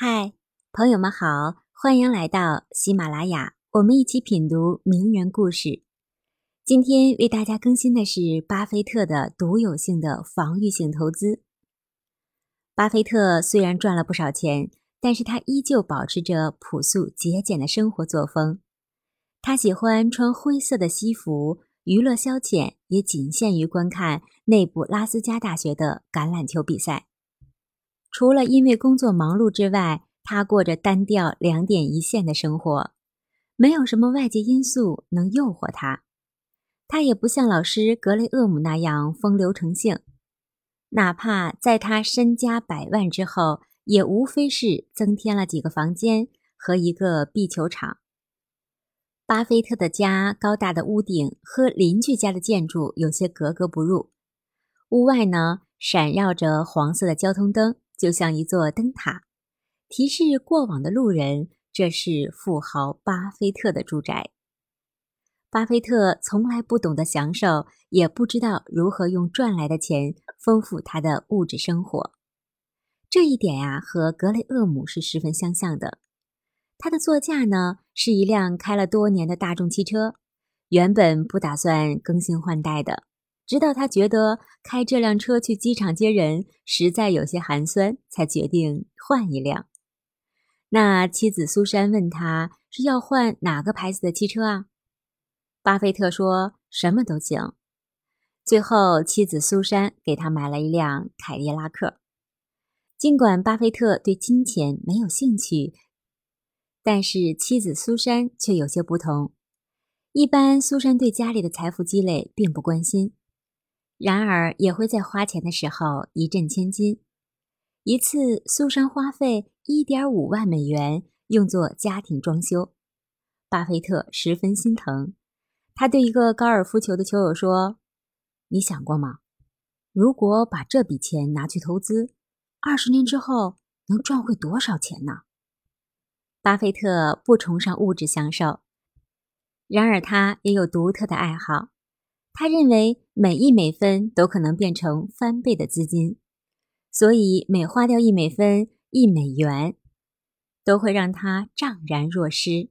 嗨，朋友们好，欢迎来到喜马拉雅，我们一起品读名人故事。今天为大家更新的是巴菲特的独有性的防御性投资。巴菲特虽然赚了不少钱，但是他依旧保持着朴素节俭的生活作风。他喜欢穿灰色的西服，娱乐消遣也仅限于观看内布拉斯加大学的橄榄球比赛。除了因为工作忙碌之外，他过着单调、两点一线的生活，没有什么外界因素能诱惑他。他也不像老师格雷厄姆那样风流成性，哪怕在他身家百万之后，也无非是增添了几个房间和一个壁球场。巴菲特的家高大的屋顶和邻居家的建筑有些格格不入，屋外呢闪耀着黄色的交通灯。就像一座灯塔，提示过往的路人，这是富豪巴菲特的住宅。巴菲特从来不懂得享受，也不知道如何用赚来的钱丰富他的物质生活。这一点呀，和格雷厄姆是十分相像的。他的座驾呢，是一辆开了多年的大众汽车，原本不打算更新换代的。直到他觉得开这辆车去机场接人实在有些寒酸，才决定换一辆。那妻子苏珊问他是要换哪个牌子的汽车啊？巴菲特说什么都行。最后，妻子苏珊给他买了一辆凯迪拉克。尽管巴菲特对金钱没有兴趣，但是妻子苏珊却有些不同。一般，苏珊对家里的财富积累并不关心。然而，也会在花钱的时候一掷千金。一次，苏珊花费一点五万美元用作家庭装修，巴菲特十分心疼。他对一个高尔夫球的球友说：“你想过吗？如果把这笔钱拿去投资，二十年之后能赚回多少钱呢？”巴菲特不崇尚物质享受，然而他也有独特的爱好。他认为每一美分都可能变成翻倍的资金，所以每花掉一美分、一美元，都会让他怅然若失。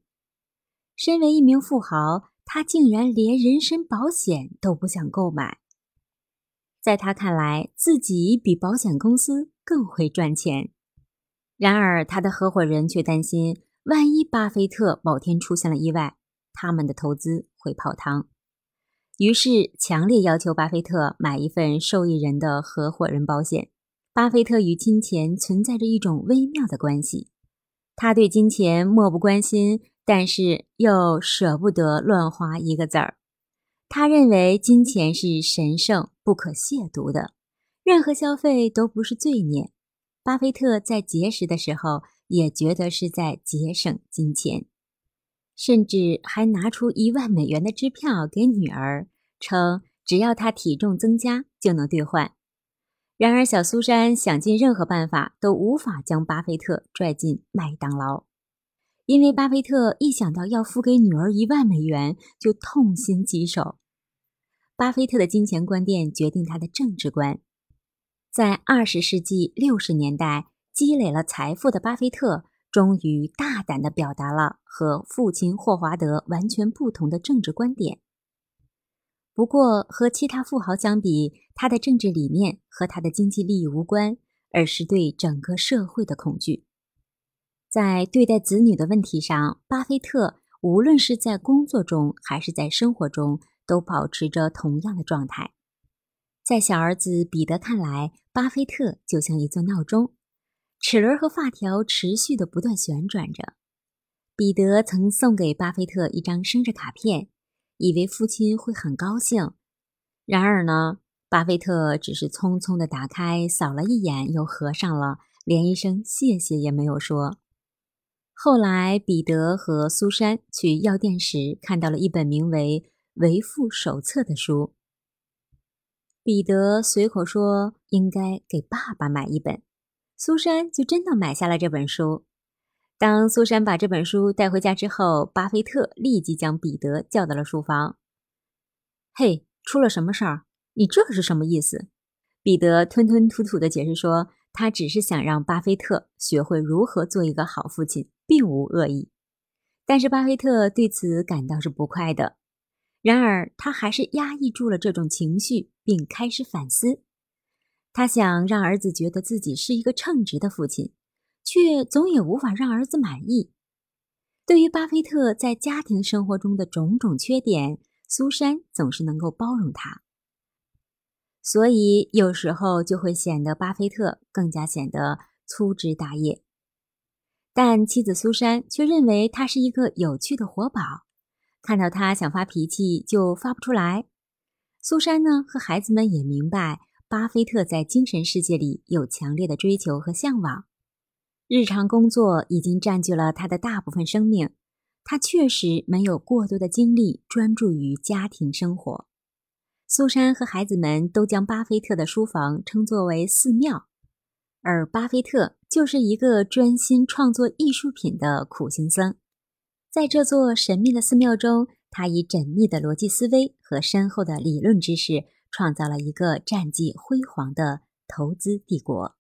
身为一名富豪，他竟然连人身保险都不想购买。在他看来，自己比保险公司更会赚钱。然而，他的合伙人却担心，万一巴菲特某天出现了意外，他们的投资会泡汤。于是，强烈要求巴菲特买一份受益人的合伙人保险。巴菲特与金钱存在着一种微妙的关系，他对金钱漠不关心，但是又舍不得乱花一个子儿。他认为金钱是神圣不可亵渎的，任何消费都不是罪孽。巴菲特在节食的时候，也觉得是在节省金钱。甚至还拿出一万美元的支票给女儿，称只要她体重增加就能兑换。然而，小苏珊想尽任何办法都无法将巴菲特拽进麦当劳，因为巴菲特一想到要付给女儿一万美元就痛心疾首。巴菲特的金钱观念决定他的政治观。在二十世纪六十年代积累了财富的巴菲特。终于大胆地表达了和父亲霍华德完全不同的政治观点。不过，和其他富豪相比，他的政治理念和他的经济利益无关，而是对整个社会的恐惧。在对待子女的问题上，巴菲特无论是在工作中还是在生活中，都保持着同样的状态。在小儿子彼得看来，巴菲特就像一座闹钟。齿轮和发条持续的不断旋转着。彼得曾送给巴菲特一张生日卡片，以为父亲会很高兴。然而呢，巴菲特只是匆匆的打开，扫了一眼，又合上了，连一声谢谢也没有说。后来，彼得和苏珊去药店时，看到了一本名为《为父手册》的书。彼得随口说：“应该给爸爸买一本。”苏珊就真的买下了这本书。当苏珊把这本书带回家之后，巴菲特立即将彼得叫到了书房。“嘿，出了什么事儿？你这是什么意思？”彼得吞吞吐吐地解释说：“他只是想让巴菲特学会如何做一个好父亲，并无恶意。但是巴菲特对此感到是不快的。然而，他还是压抑住了这种情绪，并开始反思。他想让儿子觉得自己是一个称职的父亲，却总也无法让儿子满意。对于巴菲特在家庭生活中的种种缺点，苏珊总是能够包容他。所以有时候就会显得巴菲特更加显得粗枝大叶，但妻子苏珊却认为他是一个有趣的活宝，看到他想发脾气就发不出来。苏珊呢和孩子们也明白，巴菲特在精神世界里有强烈的追求和向往，日常工作已经占据了他的大部分生命，他确实没有过多的精力专注于家庭生活。苏珊和孩子们都将巴菲特的书房称作为寺庙，而巴菲特就是一个专心创作艺术品的苦行僧。在这座神秘的寺庙中，他以缜密的逻辑思维和深厚的理论知识，创造了一个战绩辉煌的投资帝国。